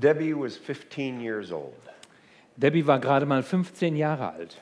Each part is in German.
Debbie was 15 years old. Debbie war gerade mal 15 Jahre alt.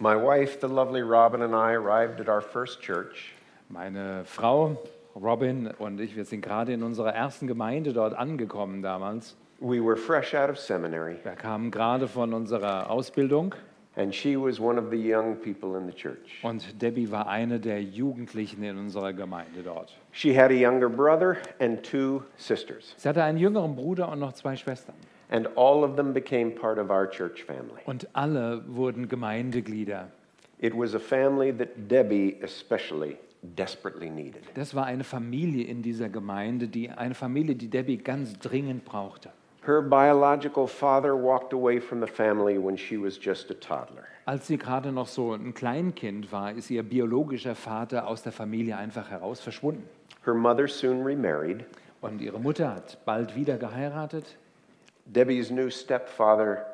My wife, the lovely Robin, and I arrived at our first church. Meine Frau Robin und ich, wir sind gerade in unserer ersten Gemeinde dort angekommen damals. We were fresh out of seminary, Wir kamen gerade von unserer Ausbildung and she was one of the young people in the church. und Debbie war eine der Jugendlichen in unserer Gemeinde dort. She had a younger brother and two sisters, Sie hatte einen jüngeren Bruder und noch zwei Schwestern. and all of them became part of our church family. Und alle wurden Gemeindeglieder. It was a family that Debbie especially desperately needed. Das war eine Familie in dieser Gemeinde, die eine Familie, die Debbie ganz dringend brauchte. Her biological father walked away from the family when she was just a toddler. Als sie gerade noch so ein Kleinkind war, ist ihr biologischer Vater aus der Familie einfach heraus verschwunden. Her mother soon remarried. Und ihre Mutter hat bald wieder geheiratet Debbie's new stepfather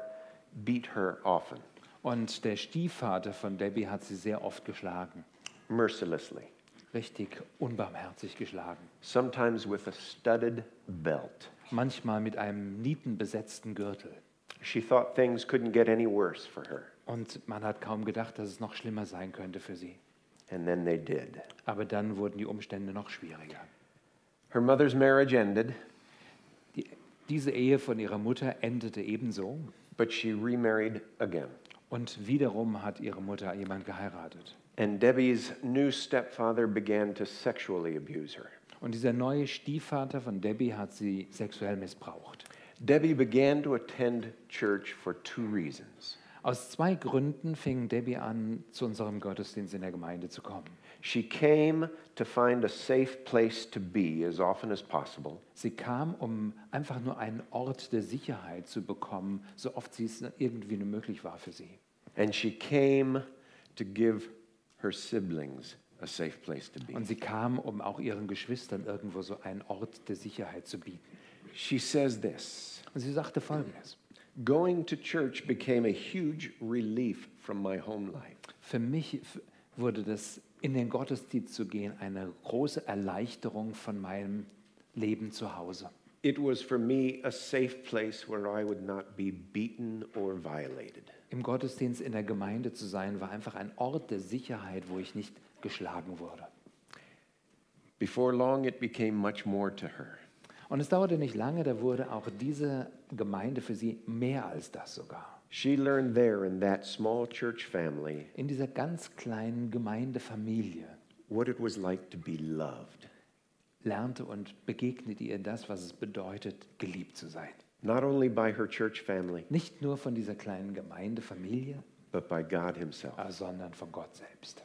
beat her often, und der Stiefvater von Debbie hat sie sehr oft geschlagen. mercilessly, Richtig unbarmherzig geschlagen. sometimes with a studded belt. Manchmal mit einem nietenbesetzten Gürtel. She thought things couldn't get any worse for her, Und man hat kaum gedacht, dass es noch schlimmer sein könnte für sie. and then they did. Aber dann wurden die Umstände noch schwieriger. Her mother's marriage ended, Die, diese Ehe von ihrer Mutter endete ebenso. but she remarried again. Und wiederum hat ihre Mutter jemand geheiratet. And Debbie's new stepfather began to sexually abuse her. Und dieser neue Stiefvater von Debbie hat sie sexuell missbraucht. Debbie began to attend church for two reasons. Aus zwei Gründen fing Debbie an, zu unserem Gottesdienst in der Gemeinde zu kommen. She came to find a safe place to be as often as possible, Sie kam, um einfach nur einen Ort der Sicherheit zu bekommen, so oft sie es irgendwie nur möglich war für sie. and she came to give her siblings a safe place to be. Und sie kam, um auch ihren Geschwistern irgendwo so einen Ort der Sicherheit zu bieten. She says this Und sie sagte Folgendes. Going to church became a huge relief from my home life. Für mich wurde das, in den Gottesdienst zu gehen, eine große Erleichterung von meinem Leben zu Hause. It was for me a safe place where I would not be beaten or violated. Im Gottesdienst in der Gemeinde zu sein, war einfach ein Ort der Sicherheit, wo ich nicht geschlagen wurde. Before long, it became much more to her. Und es dauerte nicht lange, da wurde auch diese Gemeinde für sie mehr als das sogar. She learned there in that small church family In dieser ganz kleinen Gemeindefamilie what it was like to be loved, lernte und begegnete ihr das, was es bedeutet, geliebt zu sein. not only by her church family, Nicht nur von dieser kleinen Gemeindefamilie, but by God Himself. äh, sondern von Gott selbst.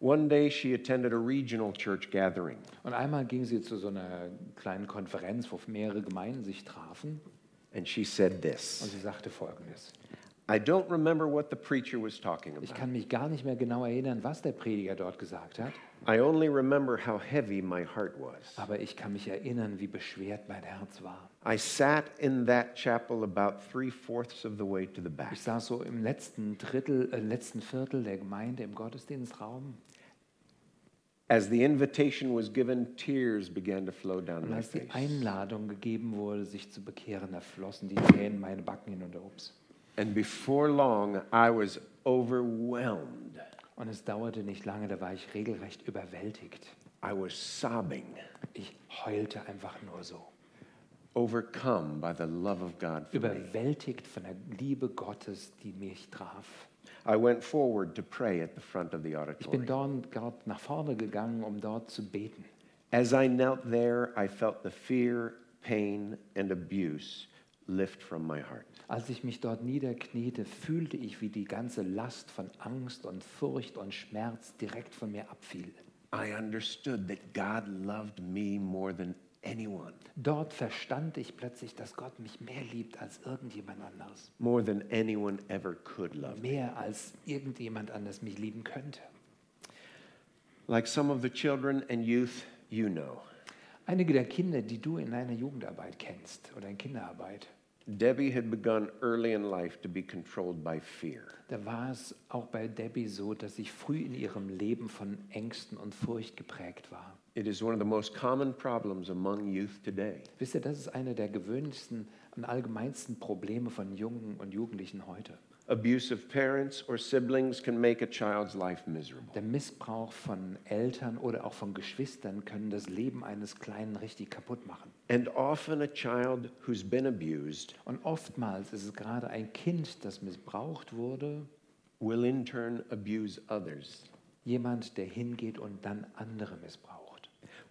One day she attended a regional church gathering. Und einmal ging sie zu so einer kleinen Konferenz, wo mehrere Gemeinden sich trafen. And she said Und this sie sagte Folgendes. I don't remember what the preacher was talking Ich about. kann mich gar nicht mehr genau erinnern, was der Prediger dort gesagt hat, I only remember how heavy my heart was. aber ich kann mich erinnern, wie beschwert mein Herz war. I sat in that chapel about three fourths of the way to the back. Ich saß so im letzten Drittel, äh, letzten Viertel der Gemeinde im Gottesdienstraum. As the invitation was given, tears began to flow down Und my als die. Einladung gegeben wurde, sich zu bekehren, da flossen die Tränen meine Backen hinunter. Ups. And before long, I was overwhelmed. Und es dauerte nicht lange, da war ich regelrecht überwältigt. I was sobbing, Ich heulte einfach nur so. overcome by the love of God. Überwältigt von der Liebe Gottes, die mich traf. I went forward to pray at the front of the Ich bin auditorium. dort, dort nach vorne gegangen, um dort zu beten. As I knelt there, I felt the fear, pain, and abuse lift from my heart. Als ich mich dort niederkniete, fühlte ich, wie die ganze Last von Angst und Furcht und Schmerz direkt von mir abfiel. I understood that God loved me more than anyone, Dort verstand ich plötzlich, dass Gott mich mehr liebt als irgendjemand anderes. more than anyone ever could love me. Mehr als irgendjemand anders mich lieben könnte. Like some of the children and youth you know, Einige der Kinder, die du in deiner Jugendarbeit kennst oder in Kinderarbeit, Debbie had begun early in life to be controlled by fear. da war es auch bei Debbie so, dass ich früh in ihrem Leben von Ängsten und Furcht geprägt war. It is one of the most common problems among youth today. Wisst ihr, das ist eine der gewöhnlichsten und allgemeinsten Probleme von Jungen und Jugendlichen heute. Abusive parents or siblings can make a child's life miserable. Der Missbrauch von Eltern oder auch von Geschwistern können das Leben eines Kleinen richtig kaputt machen. And often a child who's been abused Und oftmals ist es gerade ein Kind, das missbraucht wurde, will in turn abuse others. jemand, der hingeht und dann andere missbraucht.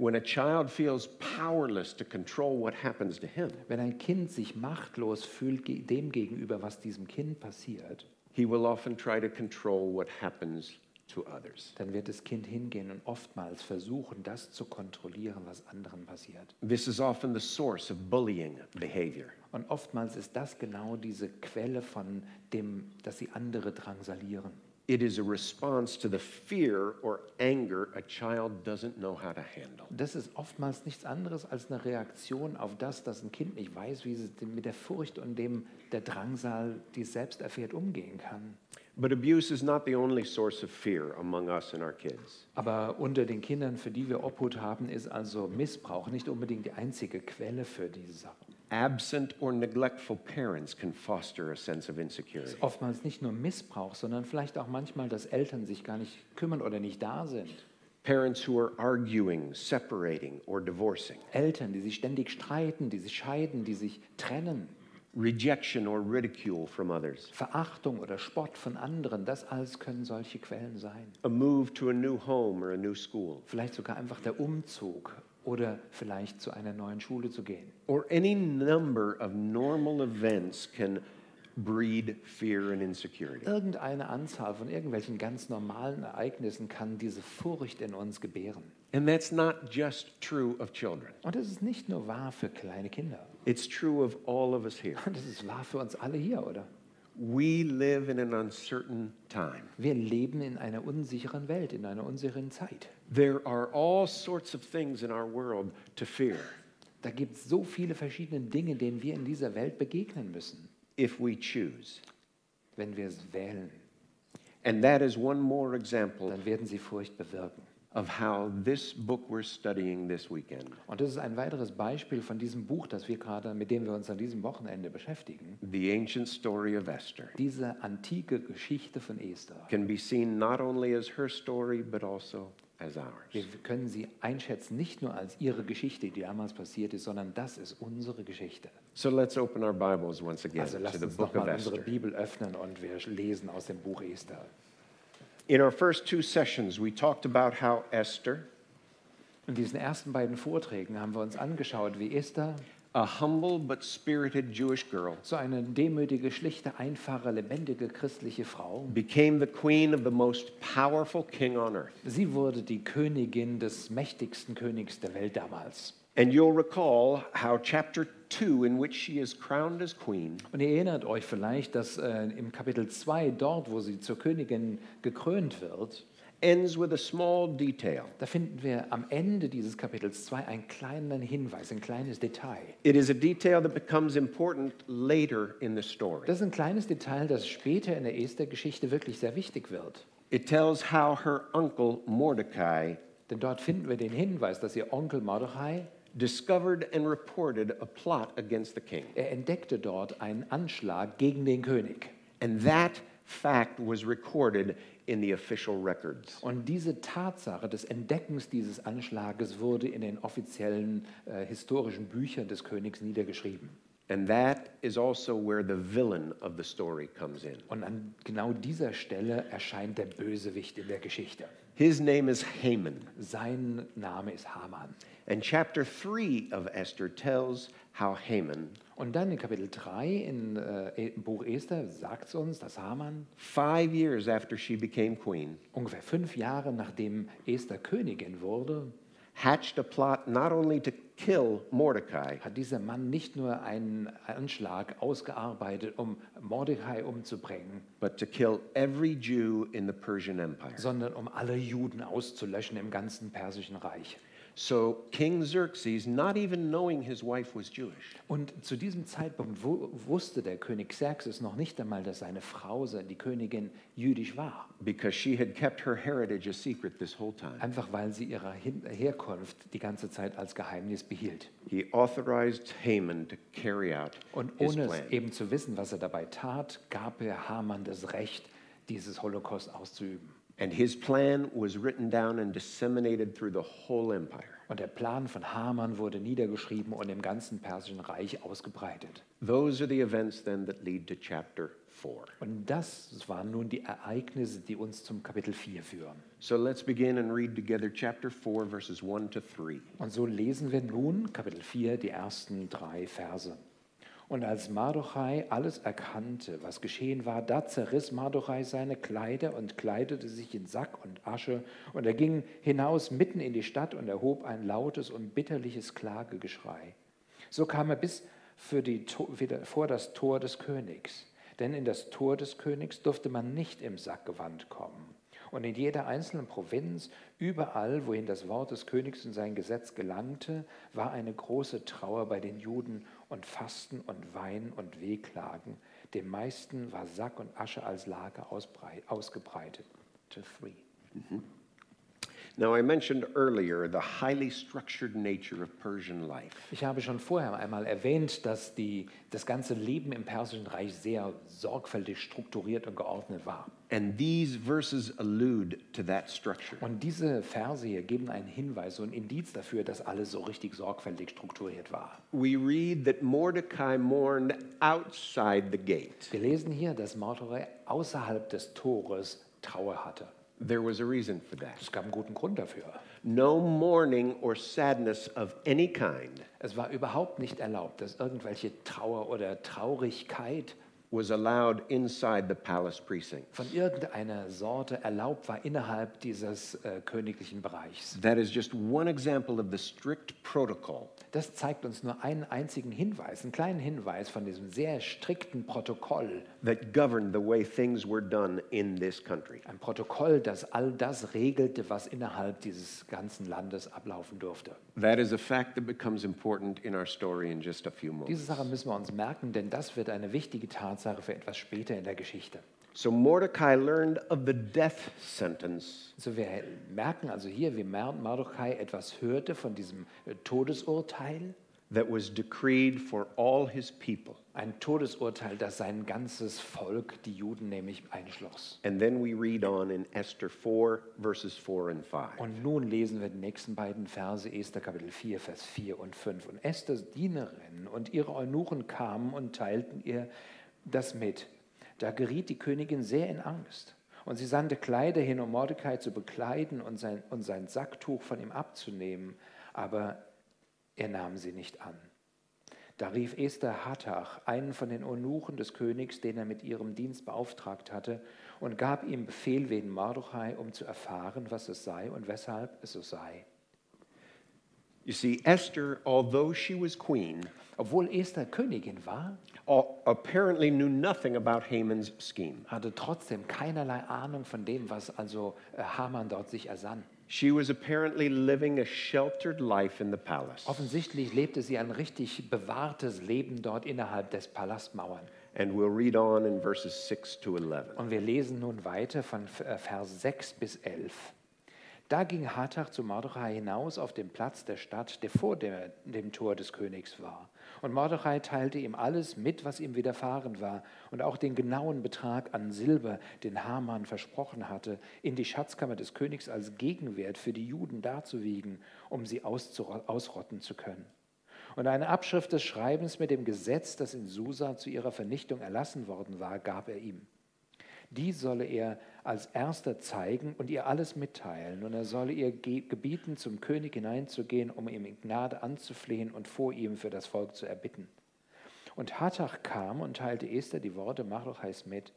When a child feels powerless to control what happens to him, Wenn ein Kind sich machtlos fühlt ge- dem gegenüber, was diesem Kind passiert, he will often try to control what happens to others. dann wird das Kind hingehen und oftmals versuchen, das zu kontrollieren, was anderen passiert. This is often the source of bullying behavior. Und oftmals ist das genau diese Quelle von dem, dass sie andere drangsalieren. It is a response to the fear or anger a child doesn't know how to handle. Das ist oftmals nichts anderes als eine Reaktion auf das, dass ein Kind nicht weiß, wie es mit der Furcht und dem der Drangsal, die es selbst erfährt, umgehen kann. But abuse is not the only source of fear among us and our kids. Aber unter den Kindern, für die wir Obhut haben, ist also Missbrauch nicht unbedingt die einzige Quelle für diese Sachen. Absent or neglectful parents can foster a sense of insecurity. Oftmals nicht nur Missbrauch, sondern vielleicht auch manchmal, dass Eltern sich gar nicht kümmern oder nicht da sind. Parents who are arguing, separating, or divorcing. Eltern, die sich ständig streiten, die sich scheiden, die sich trennen. Rejection or ridicule from others. Verachtung oder Spott von anderen, das alles können solche Quellen sein. A move to a new home or a new school. Vielleicht sogar einfach der Umzug oder vielleicht zu einer neuen Schule zu gehen. Or any number of normal events can breed fear and insecurity. Irgendeine Anzahl von irgendwelchen ganz normalen Ereignissen kann diese Furcht in uns gebären. And that's not just true of children. Und das ist nicht nur wahr für kleine Kinder. It's true of all of us here. Das ist wahr für uns alle hier, oder? We live in an uncertain time. Wir leben in einer unsicheren Welt, in einer unsicheren Zeit. There are all sorts of things in our world to fear Da gibt es so viele verschiedene Dinge, denen wir in dieser Welt begegnen müssen, if we choose. wenn wir es wählen. And that is one more example Dann werden sie Furcht bewirken. Of how this book we're studying this weekend, Und das ist ein weiteres Beispiel von diesem Buch, das wir gerade, mit dem wir uns an diesem Wochenende beschäftigen. the ancient story of Esther, Diese antike Geschichte von Esther. can be seen not only as her story, but also as ours. Wir können sie einschätzen, nicht nur als ihre Geschichte, die damals passiert ist, sondern das ist unsere Geschichte. So let's open our Bibles once again Also to lasst the uns book of nochmal unsere Esther. Bibel öffnen und wir lesen aus dem Buch Esther. In our first two sessions, we talked about how Esther, In diesen ersten beiden Vorträgen haben wir uns angeschaut, wie Esther, a humble but spirited Jewish girl, so eine demütige, schlichte, einfache, lebendige christliche Frau, became the queen of the most powerful king on earth. sie wurde die Königin des mächtigsten Königs der Welt damals. And you'll recall how chapter 2, in which she is crowned as queen, Und ihr erinnert euch vielleicht, dass äh, im Kapitel 2, dort, wo sie zur Königin gekrönt wird, ends with a small detail. da finden wir am Ende dieses Kapitels 2 einen kleinen Hinweis, ein kleines Detail. It is a detail that becomes important later in the story. Das ist ein kleines Detail, das später in der Esther-Geschichte wirklich sehr wichtig wird. It tells how her uncle Mordecai Denn dort finden wir den Hinweis, dass ihr Onkel Mordechai, discovered and reported a plot against the king. er entdeckte dort einen Anschlag gegen den König. And that fact was recorded in the official records. Und diese Tatsache des Entdeckens dieses Anschlages wurde in den offiziellen äh, historischen Büchern des Königs niedergeschrieben. And that is also where the villain of the story comes in. Und an genau dieser Stelle erscheint der Bösewicht in der Geschichte. His name is Haman. Sein Name ist Haman. And chapter 3 of Esther tells how Haman, Und dann in Kapitel 3 in, äh, im Buch Esther sagt es uns, dass Haman five years after she became queen, ungefähr fünf Jahre nachdem Esther Königin wurde, hatched a plot not only to kill Mordecai, hat dieser Mann nicht nur einen Anschlag ausgearbeitet, um Mordecai umzubringen, but to kill every Jew in the Persian Empire. sondern um alle Juden auszulöschen im ganzen Persischen Reich. So King Xerxes, not even knowing his wife was Jewish, Und zu diesem Zeitpunkt wu- wusste der König Xerxes noch nicht einmal, dass seine Frau, die Königin, jüdisch war. because she had kept her heritage a secret this whole time, Einfach weil sie ihre Herkunft die ganze Zeit als Geheimnis behielt. he authorized Haman to carry out Und his ohne plan. es eben zu wissen, was er dabei tat, gab er Haman das Recht, dieses Holocaust auszuüben. And his plan was written down and disseminated through the whole empire. Und der Plan von Haman wurde niedergeschrieben und im ganzen Persischen Reich ausgebreitet. Those are the events then that lead to chapter 4. Und das waren nun die Ereignisse, die uns zum Kapitel 4 führen. So let's begin and read together chapter 4, verses 1 to 3. Und so lesen wir nun Kapitel 4, die ersten drei Verse. Und als Mardochai alles erkannte, was geschehen war, da zerriss Mardochai seine Kleider und kleidete sich in Sack und Asche. Und er ging hinaus mitten in die Stadt und erhob ein lautes und bitterliches Klagegeschrei. So kam er bis für die, vor das Tor des Königs. Denn in das Tor des Königs durfte man nicht im Sackgewand kommen. Und in jeder einzelnen Provinz, überall, wohin das Wort des Königs und sein Gesetz gelangte, war eine große Trauer bei den Juden und Fasten und Wein und Wehklagen. Dem meisten war Sack und Asche als Lager ausbrei- ausgebreitet. To three. Now, I mentioned earlier the highly structured nature of Persian life. Ich habe schon vorher einmal erwähnt, dass die, das ganze Leben im Persischen Reich sehr sorgfältig strukturiert und geordnet war. And these verses allude to that structure. Und diese Verse hier geben einen Hinweis, ein Indiz dafür, dass alles so richtig sorgfältig strukturiert war. We read that Mordecai mourned outside the gate. Wir lesen hier, dass Mordechai außerhalb des Tores Trauer hatte. There was a reason for that. Es gab einen guten Grund dafür. No mourning or sadness of any kind Es war überhaupt nicht erlaubt, dass irgendwelche Trauer oder Traurigkeit was allowed inside the palace precinct. von irgendeiner Sorte erlaubt war innerhalb dieses äh, königlichen Bereichs. That is just one example of the strict protocol Das zeigt uns nur einen einzigen Hinweis, einen kleinen Hinweis von diesem sehr strikten Protokoll. that governed the way things were done in this country. Ein Protokoll, das all das regelte, was innerhalb dieses ganzen Landes ablaufen durfte. That is a fact that becomes important in our story in just a few Diese moments. Sache müssen wir uns merken, denn das wird eine wichtige Tatsache für etwas später in der Geschichte. So Mordecai learned of the death sentence Also wir merken also hier, wie Mardochai etwas hörte von diesem äh, Todesurteil. that was decreed for all his people. Ein Todesurteil, das sein ganzes Volk, die Juden nämlich, einschloss. And then we read on in Esther 4, verses 4 and 5. Und nun lesen wir die nächsten beiden Verse, Esther Kapitel 4, Vers 4 und 5. Und Esthers Dienerinnen und ihre Eunuchen kamen und teilten ihr das mit. Da geriet die Königin sehr in Angst. Und sie sandte Kleider hin, um Mordecai zu bekleiden und sein, und sein Sacktuch von ihm abzunehmen. Aber er nahm sie nicht an. Da rief Esther Hattach, einen von den Eunuchen des Königs, den er mit ihrem Dienst beauftragt hatte, und gab ihm Befehl wegen Mardochai, um zu erfahren, was es sei und weshalb es so sei. You see, Esther, although she was queen, Obwohl Esther Königin war, apparently knew nothing about Haman's scheme. hatte trotzdem keinerlei Ahnung von dem, was also äh, Haman dort sich ersann. She was apparently living a sheltered life in the palace. Offensichtlich lebte sie ein richtig bewahrtes Leben dort innerhalb des Palastmauern. And we'll read on in verses 6 to 11. Und wir lesen nun weiter von äh, Vers 6 bis 11. Da ging Hathach zu Mordechai hinaus auf den Platz der Stadt, der vor der, dem Tor des Königs war. Und Mordechai teilte ihm alles mit, was ihm widerfahren war, und auch den genauen Betrag an Silber, den Haman versprochen hatte, in die Schatzkammer des Königs als Gegenwert für die Juden darzuwiegen, um sie ausrotten zu können. Und eine Abschrift des Schreibens mit dem Gesetz, das in Susa zu ihrer Vernichtung erlassen worden war, gab er ihm. Die solle er als erster zeigen und ihr alles mitteilen. Und er solle ihr ge- gebieten, zum König hineinzugehen, um ihm in Gnade anzuflehen und vor ihm für das Volk zu erbitten. Und Hattach kam und teilte Esther die Worte Mardochais mit.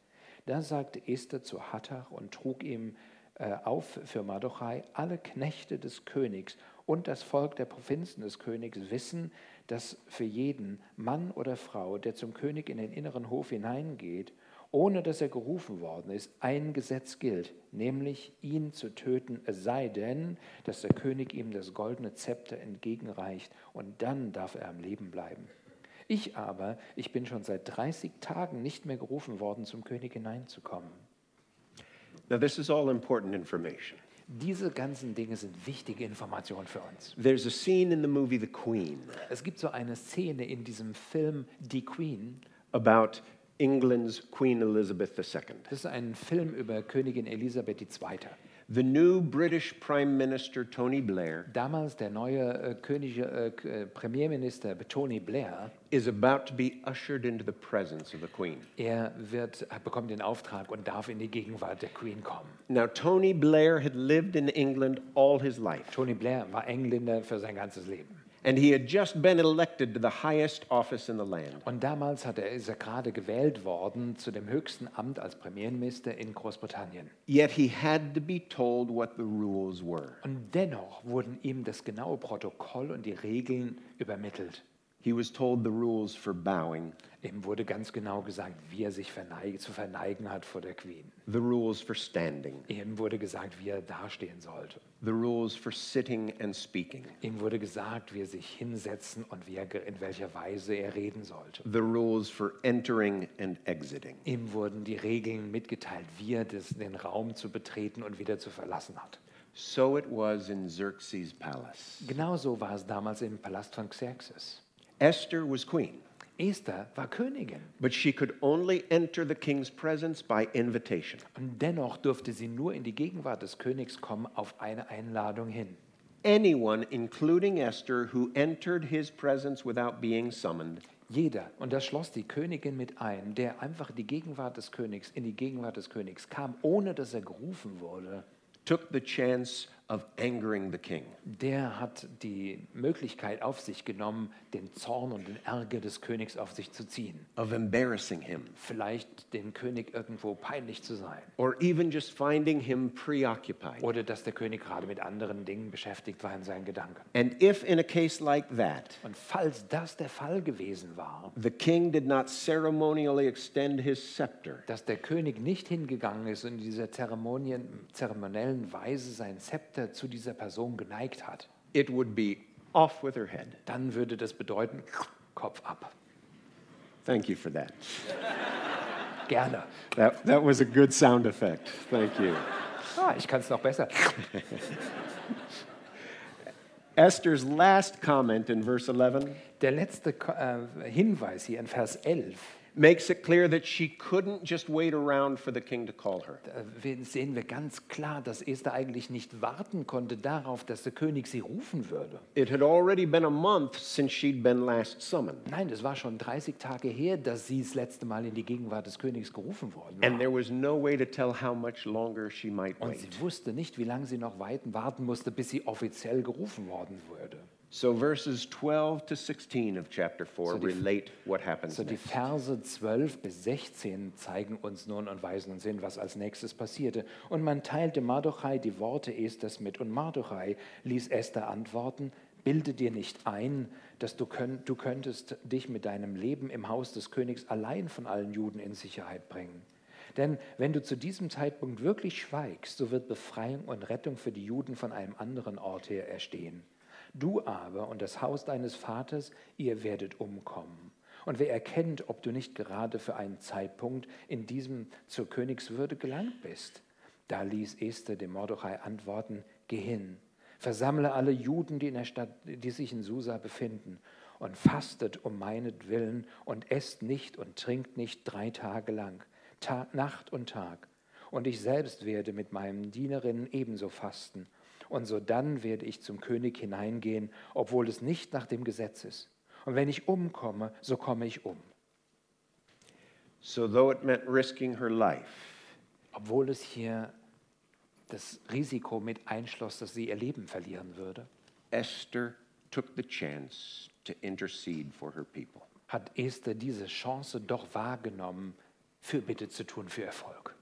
Da sagte Esther zu Hattach und trug ihm äh, auf für Mardochai, alle Knechte des Königs und das Volk der Provinzen des Königs wissen, dass für jeden Mann oder Frau, der zum König in den inneren Hof hineingeht, ohne dass er gerufen worden ist, ein Gesetz gilt, nämlich ihn zu töten, es sei denn, dass der König ihm das goldene Zepter entgegenreicht und dann darf er am Leben bleiben. Ich aber, ich bin schon seit 30 Tagen nicht mehr gerufen worden, zum König hineinzukommen. Now, this is all important information. Diese ganzen Dinge sind wichtige Informationen für uns. There's a scene in the movie The Queen Es gibt so eine Szene in diesem Film Die Queen. about England's Queen Elizabeth II. Das ist ein Film über Königin Elisabeth II. The new British Prime Minister, Tony Blair, Damals der neue äh, König, äh, äh, Premierminister Tony Blair, is about to be ushered into the presence of the Queen. er wird, bekommt den Auftrag und darf in die Gegenwart der Queen kommen. Now, Tony Blair had lived in England all his life, Tony Blair war Engländer für sein ganzes Leben. And he had just been elected to the highest office in the land. Und damals hat er, ist er gerade gewählt worden zu dem höchsten Amt als Premierminister in Großbritannien. Yet he had to be told what the rules were. Und dennoch wurden ihm das genaue Protokoll und die Regeln übermittelt. He was told the rules for bowing, Ihm wurde ganz genau gesagt, wie er sich verneig zu verneigen hat vor der Queen. the rules for standing, Ihm wurde gesagt, wie er dastehen sollte. the rules for sitting and speaking, Ihm wurde gesagt, wie er sich hinsetzen und wie er, in welcher Weise er reden sollte. the rules for entering and exiting. Ihm wurden die Regeln mitgeteilt, wie er das, den Raum zu betreten und wieder zu verlassen hat. So it was in Xerxes' palace. Genauso war es damals im Palast von Xerxes. Esther was queen, Esther war Königin. But she could only enter the king's presence by invitation. und dennoch durfte sie nur in die Gegenwart des Königs kommen auf eine Einladung hin. Anyone, including Esther, who entered his presence without being summoned, Jeder, und das schloss die Königin mit ein, der einfach die Gegenwart des Königs, in die Gegenwart des Königs kam, ohne dass er gerufen wurde, took the chance of angering the king. der hat die Möglichkeit auf sich genommen, den Zorn und den Ärger des Königs auf sich zu ziehen. of embarrassing him, Vielleicht dem König irgendwo peinlich zu sein. or even just finding him preoccupied. Oder dass der König gerade mit anderen Dingen beschäftigt war in seinen Gedanken. And if in a case like that, Und falls das der Fall gewesen war, the king did not ceremonially extend his scepter, dass der König nicht hingegangen ist und in dieser Zeremonien, zeremoniellen Weise sein Zepter zu dieser Person geneigt hat, it would be off with her head. dann würde das bedeuten, Kopf ab. Thank you for that. Gerne. That, that was a good sound effect. Thank you. Ah, ich kann es noch besser. Esther's last comment in verse 11 Der letzte äh, Hinweis hier in Vers 11, makes it clear that she couldn't just wait around for the king to call her. sehen wir ganz klar, dass Esther eigentlich nicht warten konnte darauf, dass der König sie rufen würde. It had already been a month since she'd been last summoned, Nein, es war schon 30 Tage her, dass sie das letzte Mal in die Gegenwart des Königs gerufen worden and war. there was no way to tell how much longer she might Und wait. sie wusste nicht, wie lange sie noch warten musste, bis sie offiziell gerufen worden würde. So verses 12 to 16 of chapter 4 So die- relate what happens So die. Verse 12 bis 16 zeigen uns nun und weisen uns hin, was als nächstes passierte. Und man teilte Mardochai die Worte Esthers mit. Und Mardochai ließ Esther antworten, bilde dir nicht ein, dass du, könnt, du könntest dich mit deinem Leben im Haus des Königs allein von allen Juden in Sicherheit bringen. Denn wenn du zu diesem Zeitpunkt wirklich schweigst, so wird Befreiung und Rettung für die Juden von einem anderen Ort her erstehen. Du aber und das Haus deines Vaters, ihr werdet umkommen. Und wer erkennt, ob du nicht gerade für einen Zeitpunkt in diesem zur Königswürde gelangt bist? Da ließ Esther dem Mordechai antworten, geh hin, versammle alle Juden, die in der Stadt, die sich in Susa befinden, und fastet um meinetwillen und esst nicht und trinkt nicht drei Tage lang, Tag, Nacht und Tag. Und ich selbst werde mit meinen Dienerinnen ebenso fasten. Und so dann werde ich zum König hineingehen, obwohl es nicht nach dem Gesetz ist. Und wenn ich umkomme, so komme ich um. So, though it meant risking her life, Obwohl es hier das Risiko mit einschloss, dass sie ihr Leben verlieren würde, Esther took the chance to intercede for her people. hat Esther diese Chance doch wahrgenommen, Fürbitte zu tun für Erfolg.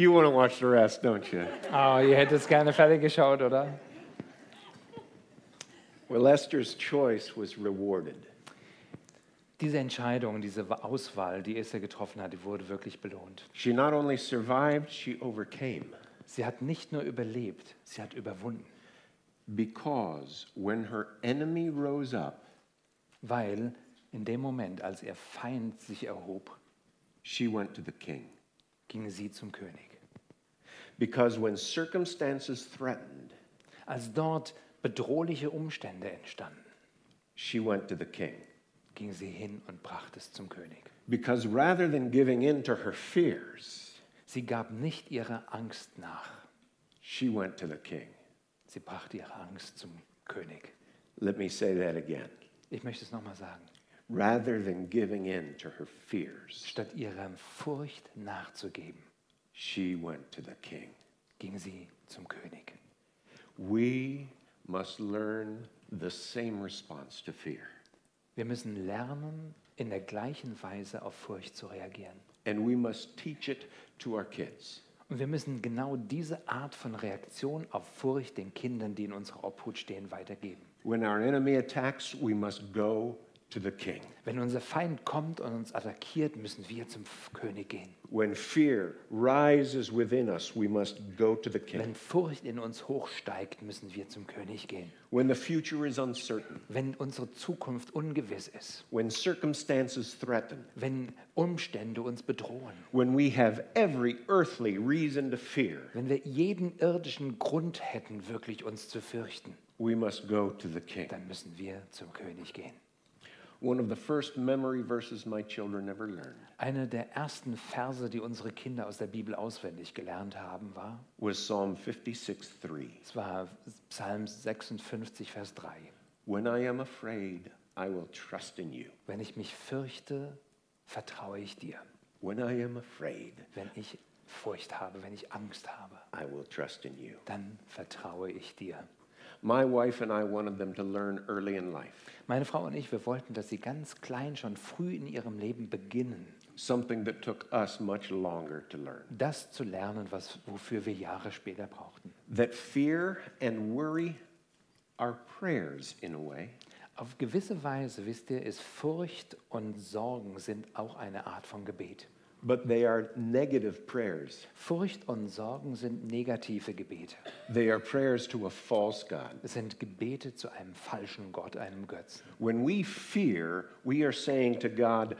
You want to watch the rest, don't you? Oh, ihr hättet es gerne fertig geschaut, oder? Well, Esther's choice was rewarded. Diese Entscheidung, diese Auswahl, die Esther getroffen hat, die wurde wirklich belohnt. She not only survived, she overcame. Sie hat nicht nur überlebt, sie hat überwunden. Because when her enemy rose up, Weil in dem Moment, als ihr Feind sich erhob, she went to the king. ging sie zum König. Because when circumstances threatened, Als dort bedrohliche Umstände entstanden, she went to the king. ging sie hin und brachte es zum König. Because rather than giving in to her fears, Sie gab nicht ihrer Angst nach, she went to the king. sie brachte ihre Angst zum König. Let me say that again. Ich möchte es nochmal sagen. Rather than giving in to her fears, Statt ihrer Furcht nachzugeben, she went to the king. ging sie zum König. We must learn the same response to fear. Wir müssen lernen, in der gleichen Weise auf Furcht zu reagieren. And we must teach it to our kids. Und wir müssen genau diese Art von Reaktion auf Furcht den Kindern, die in unserer Obhut stehen, weitergeben. When our enemy attacks, we must go. Wenn unser Feind kommt und uns attackiert, müssen wir zum König gehen. When fear rises within us, we must go to the king. Wenn Furcht in uns hochsteigt, müssen wir zum König gehen. When the future is uncertain, Wenn unsere Zukunft ungewiss ist, when circumstances threaten, wenn Umstände uns bedrohen, when we have every earthly reason to fear, wenn wir jeden irdischen Grund hätten, wirklich uns zu fürchten, we must go to the king. dann müssen wir zum König gehen. Eine der ersten Verse, die unsere Kinder aus der Bibel auswendig gelernt haben, war, was Psalm 56 3. es war Psalm 56, Vers 3. When I am afraid, I will trust in you. Wenn ich mich fürchte, vertraue ich dir. When I am afraid, Wenn ich Furcht habe, wenn ich Angst habe, I will trust in you. dann vertraue ich dir. My wife and I wanted them to learn early in life Meine Frau und ich, wir wollten, dass sie ganz klein, schon früh in ihrem Leben beginnen, something that took us much longer to learn. das zu lernen, was, wofür wir Jahre später brauchten. That fear and worry are prayers in a way, Auf gewisse Weise, wisst ihr, ist Furcht und Sorgen sind auch eine Art von Gebet. But they are negative prayers. Furcht und Sorgen sind negative Gebete. They are prayers to a false God. Es sind Gebete zu einem falschen Gott, einem Götzen. When we fear, we are saying to God,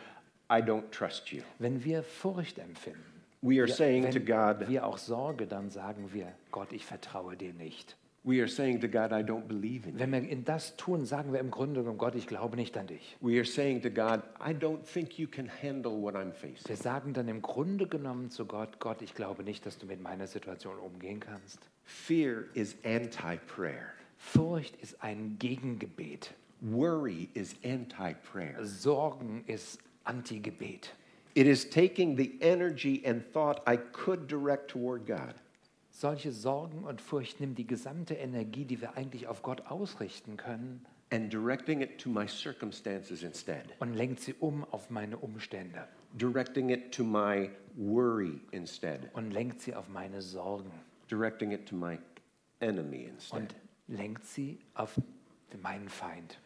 I don't trust you. Wenn wir Furcht empfinden, We are ja, saying wenn to God, wir auch Sorge, dann sagen wir, Gott, ich vertraue dir nicht. We are saying to God, I don't believe in. Wenn wir in das tun, sagen wir im Grunde genommen, Gott, ich glaube nicht an dich. We are saying to God, I don't think you can handle what I'm facing. Wir sagen dann im Grunde genommen zu Gott, Gott, ich glaube nicht, dass du mit meiner Situation umgehen kannst. Fear is anti prayer. Furcht ist ein Gegengebet. Worry is anti prayer. Sorgen ist Antigebet. It is taking the energy and thought I could direct toward God Solche Sorgen und Furcht nimmt die gesamte Energie, die wir eigentlich auf Gott ausrichten können, and directing it to my circumstances instead, und lenkt sie um auf meine Umstände directing it to my worry instead, und lenkt sie auf meine Sorgen directing it to my enemy instead. und lenkt sie auf meinen Feind.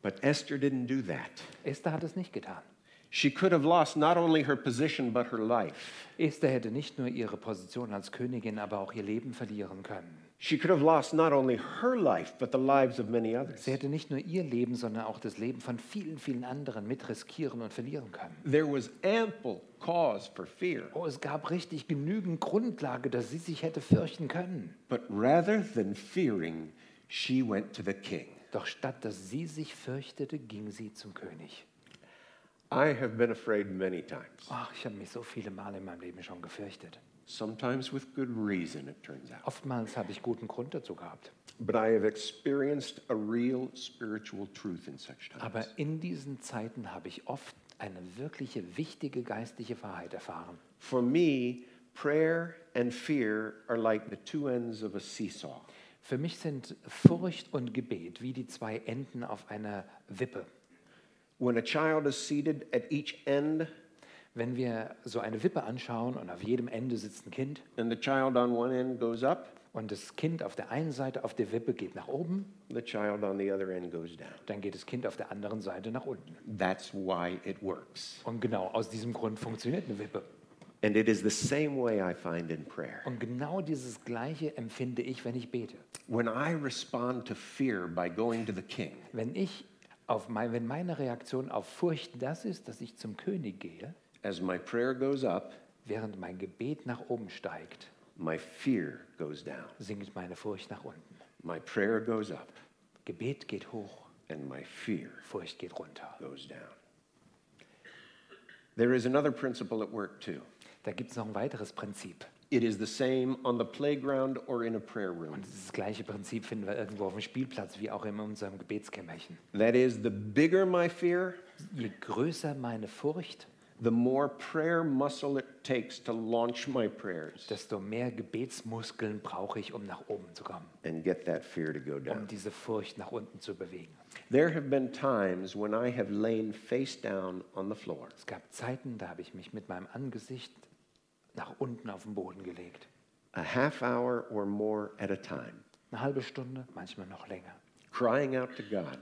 But Esther didn't do that. Esther hat es nicht getan. She could have lost not only her position, but her life. Esther hätte nicht nur ihre Position als Königin, aber auch ihr Leben verlieren können. She could have lost not only her life, but the lives of many others. Sie hätte nicht nur ihr Leben, sondern auch das Leben von vielen, vielen anderen mit riskieren und verlieren können. There was ample cause for fear. Oh, es gab richtig genügend Grundlage, dass sie sich hätte fürchten können. But rather than fearing, she went to the king. Doch statt dass sie sich fürchtete, ging sie zum König. I have been afraid many times, Ach, ich habe mich so viele Male in meinem Leben schon gefürchtet. sometimes with good reason, it turns out. Oftmals habe ich guten Grund dazu gehabt. But I have experienced a real spiritual truth in such times. Aber in diesen Zeiten habe ich oft eine wirkliche wichtige geistliche Wahrheit erfahren. For me, prayer and fear are like the two ends of a seesaw. Für mich sind Furcht und Gebet wie die zwei Enden auf einer Wippe. When a child is seated at each end, Wenn wir so eine Wippe anschauen und auf jedem Ende sitzt ein Kind and the child on one end goes up, und das Kind auf der einen Seite auf der Wippe geht nach oben, the child on the other end goes down. dann geht das Kind auf der anderen Seite nach unten. That's why it works. Und genau aus diesem Grund funktioniert eine Wippe. And it is the same way I find in prayer. Und genau dieses Gleiche empfinde ich, wenn ich bete. When I respond to fear by going to the king, Wenn ich mein, wenn meine Reaktion auf Furcht das ist, dass ich zum König gehe, as my prayer goes up, während mein Gebet nach oben steigt, my fear goes down. sinkt meine Furcht nach unten. My prayer goes up, Gebet geht hoch, and my fear Furcht geht runter. goes down. There is another principle at work too. Da gibt es noch ein weiteres Prinzip. It is the same on the playground or in a prayer room. Und dieses gleiche Prinzip finden wir irgendwo auf dem Spielplatz, wie auch in unserem Gebetskämmerchen. That is, the bigger my fear, Je größer meine Furcht, the more prayer muscle it takes to launch my prayers desto mehr Gebetsmuskeln brauche ich, um nach oben zu kommen, and get that fear to go um down. diese Furcht nach unten zu bewegen. There have been times when I have lain face down on the floor Es gab Zeiten, da habe ich mich mit meinem Angesicht nach unten auf den Boden gelegt. a half hour or more at a time, Eine halbe Stunde, manchmal noch länger. crying out to God,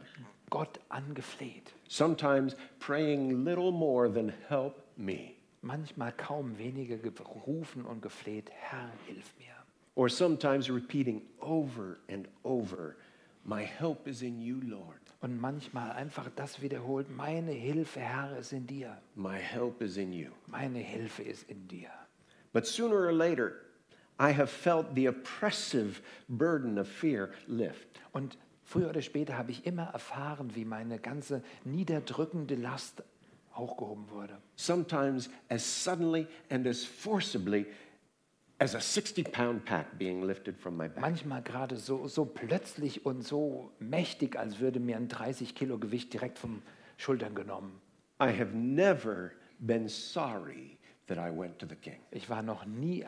Gott angefleht. sometimes praying little more than help me, Manchmal kaum weniger gerufen und gefleht, Herr, hilf mir. or sometimes repeating over and over, My help is in you, Lord. Und manchmal einfach das wiederholt, meine Hilfe, Herr, ist in dir. My help is in you. Meine Hilfe ist in dir. But sooner or later, I have felt the oppressive burden of fear lift. Und früher oder später habe ich immer erfahren, wie meine ganze niederdrückende Last hochgehoben wurde. sometimes as suddenly and as forcibly as a 60 pound pack being lifted from my back. Manchmal gerade so, so plötzlich und so mächtig, als würde mir ein 30 Kilo Gewicht direkt vom Schultern genommen. I have never been sorry that I went to the king. Ich war noch nie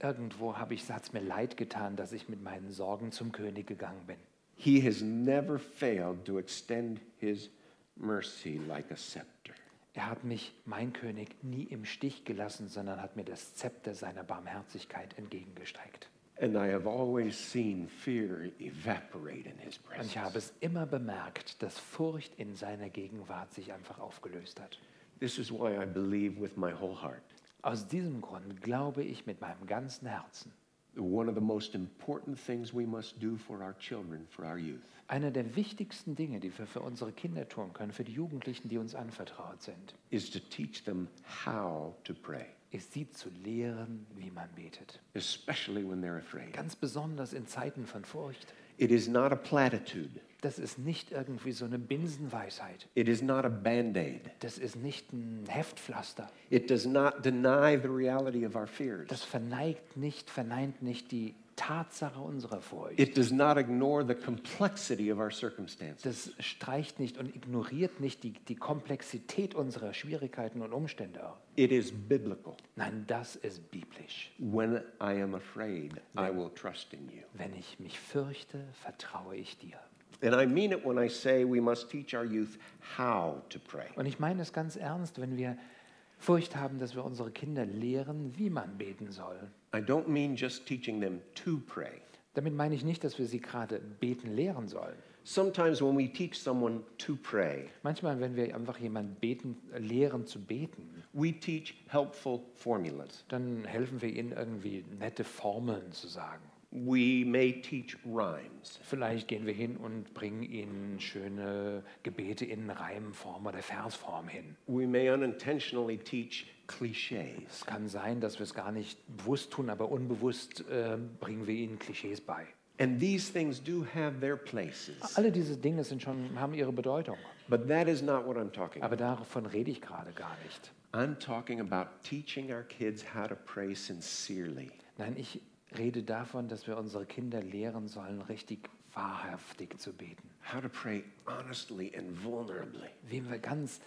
irgendwo, habe ich, hat es mir leid getan, dass ich mit meinen Sorgen zum König gegangen bin. He has never failed to extend his mercy like a scepter. Er hat mich, mein König, nie im Stich gelassen, sondern hat mir das Zepter seiner Barmherzigkeit entgegengestreckt. And I have always seen fear evaporate in his Und presence. ich habe es immer bemerkt, dass Furcht in seiner Gegenwart sich einfach aufgelöst hat. This is why I believe with my whole heart. Aus diesem Grund glaube ich mit meinem ganzen Herzen, One of the most important things we must do for our children, for our youth, einer der wichtigsten Dinge, die wir für unsere Kinder tun können, für die Jugendlichen, die uns anvertraut sind, is to teach them how to pray, ist sie zu lehren, wie man betet. especially when they're afraid. Ganz besonders in Zeiten von Furcht. It is not a platitude, Das ist nicht irgendwie so eine Binsenweisheit. it is not a band aid, Das ist nicht ein Heftpflaster. it does not deny the reality of our fears, Das verneigt nicht, verneint nicht die Tatsache unserer Furcht. it does not ignore the complexity of our circumstances. Das streicht nicht und ignoriert nicht die, die Komplexität unserer Schwierigkeiten und Umstände. It is biblical. Nein, das ist biblisch. When I am afraid, I will trust in you. Wenn ich mich fürchte, vertraue ich dir. And I mean it when I say we must teach our youth how to pray. Und ich meine es ganz ernst, wenn wir Furcht haben, dass wir unsere Kinder lehren, wie man beten soll. I don't mean just teaching them to pray. Damit meine ich nicht, dass wir sie gerade beten lehren sollen. Sometimes when we teach someone to pray, Manchmal, wenn wir einfach jemanden beten, lehren zu beten, we teach helpful formulas. dann helfen wir ihnen irgendwie nette Formeln zu sagen. We may teach rhymes. Vielleicht gehen wir hin und bringen ihnen schöne Gebete in Reimform oder Versform hin. We may unintentionally teach cliches. Es kann sein, dass wir es gar nicht bewusst tun, aber unbewusst äh, bringen wir ihnen Klischees bei. And these things do have their places. Alle diese Dinge sind schon, haben ihre Bedeutung. But that is not what I'm talking Aber davon rede ich gerade gar nicht. I'm talking about teaching our kids how to pray sincerely. Nein, ich rede davon, dass wir unsere Kinder lehren sollen, richtig wahrhaftig zu beten. How to pray honestly and vulnerably. Wie wir ganz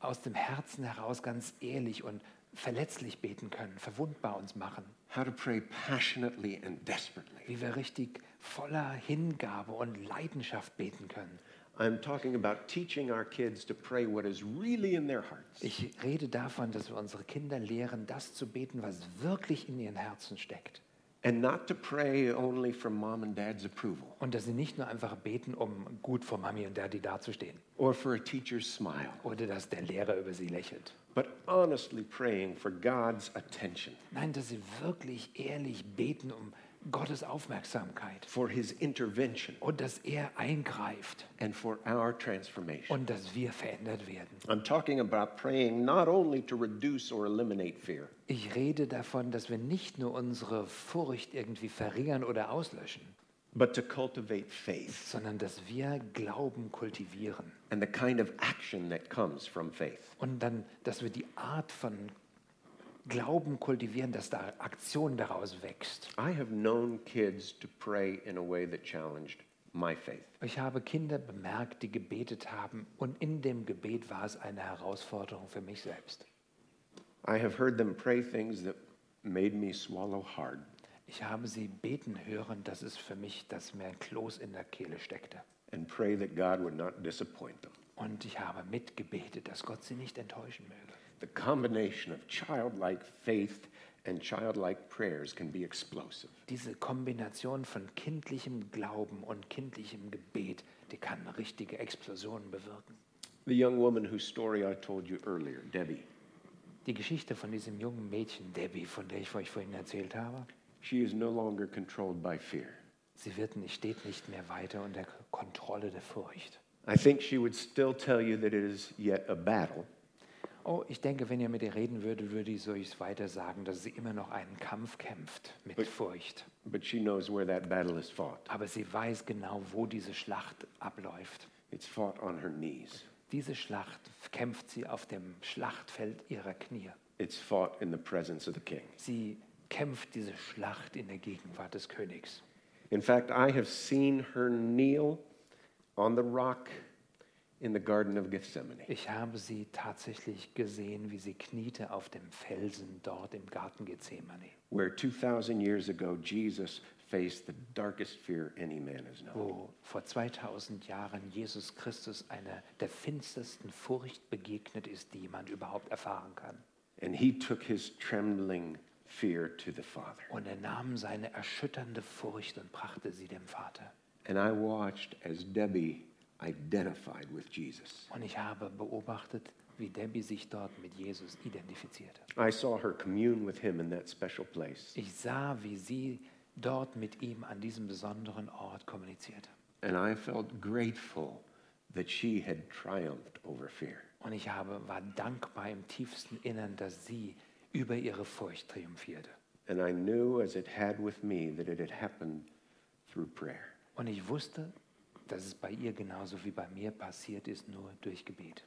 aus dem Herzen heraus ganz ehrlich und verletzlich beten können, verwundbar uns machen. How to pray passionately and desperately. Wie wir richtig voller Hingabe und Leidenschaft beten können. I'm talking about teaching our kids to pray what is really in their hearts. Ich rede davon, dass wir unsere Kinder lehren, das zu beten, was wirklich in ihren Herzen steckt. And not to pray only for mom and dad's approval. Und dass sie nicht nur einfach beten, um gut vor Mami und Daddy dazustehen. Or for a teacher's smile, oder dass der Lehrer über sie lächelt. but honestly praying for God's attention, Nein, dass sie wirklich ehrlich beten um Gottes Aufmerksamkeit for his intervention, und dass er eingreift and for our transformation. und dass wir verändert werden. I'm talking about praying not only to reduce or eliminate fear, Ich rede davon, dass wir nicht nur unsere Furcht irgendwie verringern oder auslöschen, but to cultivate faith sondern dass wir Glauben kultivieren and the kind of action that comes from faith. und dann, dass wir die Art von Glauben kultivieren, dass da Aktion daraus wächst. I have known kids to pray in a way that challenged my faith. Ich habe Kinder bemerkt, die gebetet haben und in dem Gebet war es eine Herausforderung für mich selbst. I have heard them pray things that made me swallow hard. Ich habe sie beten hören, dass es für mich, dass mir ein Kloß in der Kehle steckte. and pray that God would not disappoint them. Und ich habe mitgebetet, dass Gott sie nicht enttäuschen möge. The combination of childlike faith and childlike prayers can be explosive. Diese Kombination von kindlichem Glauben und kindlichem Gebet, die kann richtige Explosionen bewirken. The young woman whose story I told you earlier, Debbie, Die Geschichte von diesem jungen Mädchen, Debbie, von der ich euch vorhin erzählt habe, she is no longer controlled by fear. sie wird nicht, steht nicht mehr weiter unter Kontrolle der Furcht. I think she would still tell you that it is yet a battle, Oh, ich denke, wenn ihr mit ihr reden würdet, würde ich euch weiter sagen, dass sie immer noch einen Kampf kämpft mit But- Furcht. but she knows where that battle is fought. Aber sie weiß genau, wo diese Schlacht abläuft. It's fought on her knees, Diese Schlacht kämpft sie auf dem Schlachtfeld ihrer Knie. it's fought in the presence of the king. Sie kämpft diese Schlacht in der Gegenwart des Königs. In fact, I have seen her kneel on the rock in the Garden of Gethsemane. Ich habe sie tatsächlich gesehen, wie sie kniete auf dem Felsen dort im Garten Gethsemane, where 2,000 years ago Jesus faced the darkest fear any man has known. wo vor 2000 Jahren Jesus Christus einer der finstersten Furcht begegnet ist, die jemand überhaupt erfahren kann. And he took his trembling fear to the Father. Und er nahm seine erschütternde Furcht und brachte sie dem Vater. And I watched as Debbie identified with Jesus. Und ich habe beobachtet, wie Debbie sich dort mit Jesus identifizierte. I saw her commune with him in that special place. Ich sah, wie sie dort mit ihm an diesem besonderen Ort kommunizierte. And I felt grateful that she had triumphed over fear. Und ich habe, war dankbar im tiefsten Innern, dass sie über ihre Furcht triumphierte. And I knew, as it had with me, that it had happened through prayer. Und ich wusste, dass es bei ihr genauso wie bei mir passiert ist, nur durch Gebet.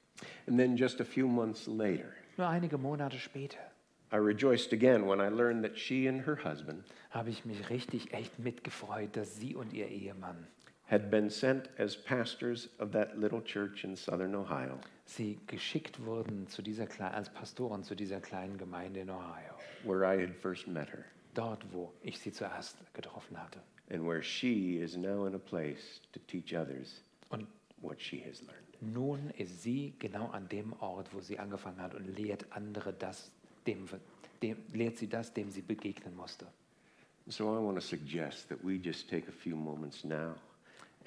And then just a few months later, Nur einige Monate später I rejoiced again when I learned that she and her husband habe ich mich richtig echt mitgefreut, dass sie und ihr Ehemann had been sent as pastors of that little church in southern Ohio, sie geschickt wurden zu dieser Kle- als Pastoren zu dieser kleinen Gemeinde in Ohio, where I had first met her, dort wo ich sie zuerst getroffen hatte. And where she is now in a place to teach others Und what she has learned. nun ist sie genau an dem Ort, wo sie angefangen hat und lehrt andere das, dem, dem, lehrt sie das, dem sie begegnen musste. So I want to suggest that we just take a few moments now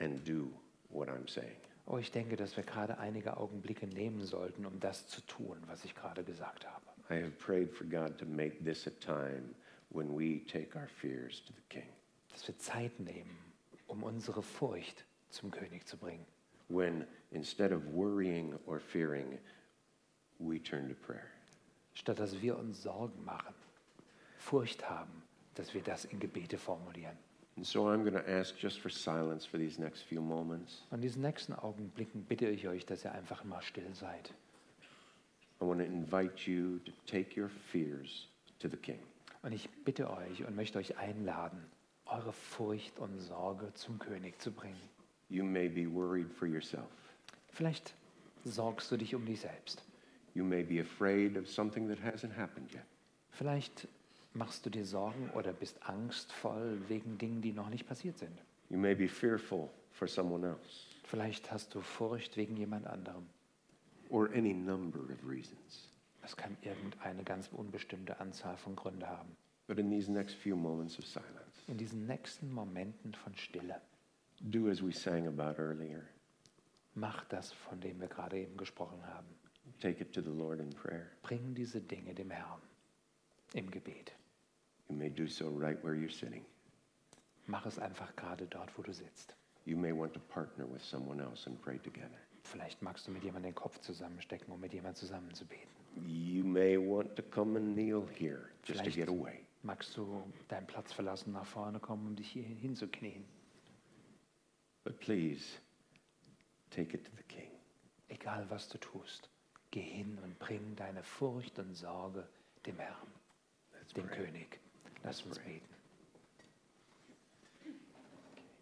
and do what I'm saying. Oh, ich denke, dass wir gerade einige Augenblicke nehmen sollten, um das zu tun, was ich gerade gesagt habe. I have prayed for God to make this a time when we take our fears to the King, Dass wir Zeit nehmen, um unsere Furcht zum König zu bringen. when instead of worrying or fearing, we turn to prayer. Statt dass wir uns Sorgen machen, Furcht haben, dass wir das in Gebete formulieren. And so I'm going to ask just for silence for these next few moments. Und in diesen nächsten Augenblicken bitte ich euch, dass ihr einfach mal still seid. I want to invite you to take your fears to the King. Und ich bitte euch und möchte euch einladen, eure Furcht und Sorge zum König zu bringen. You may be worried for yourself. Vielleicht sorgst du dich um dich selbst. You may be afraid of something that hasn't happened yet. Vielleicht machst du dir Sorgen oder bist angstvoll wegen Dingen, die noch nicht passiert sind. You may be fearful for someone else. Vielleicht hast du Furcht wegen jemand anderem. or any number of reasons. Es kann irgendeine ganz unbestimmte Anzahl von Gründen haben. But in these next few moments of silence, In diesen nächsten Momenten von Stille, do as we sang about earlier. mach das, von dem wir gerade eben gesprochen haben. Take it to the Lord in prayer. Bring diese Dinge dem Herrn im Gebet. You may do so right where you're sitting. Mach es einfach gerade dort, wo du sitzt. You may want to partner with someone else and pray together. Vielleicht magst du mit jemandem den Kopf zusammenstecken, um mit jemandem zusammen zu beten. You may want to come and kneel here just to Vielleicht get away. Magst du deinen Platz verlassen, nach vorne kommen, um dich hier hinzuknien. But please, take it to the King. Egal was du tust, geh hin und bring deine Furcht und Sorge dem Herrn, Let's dem pray. König. Lass uns beten.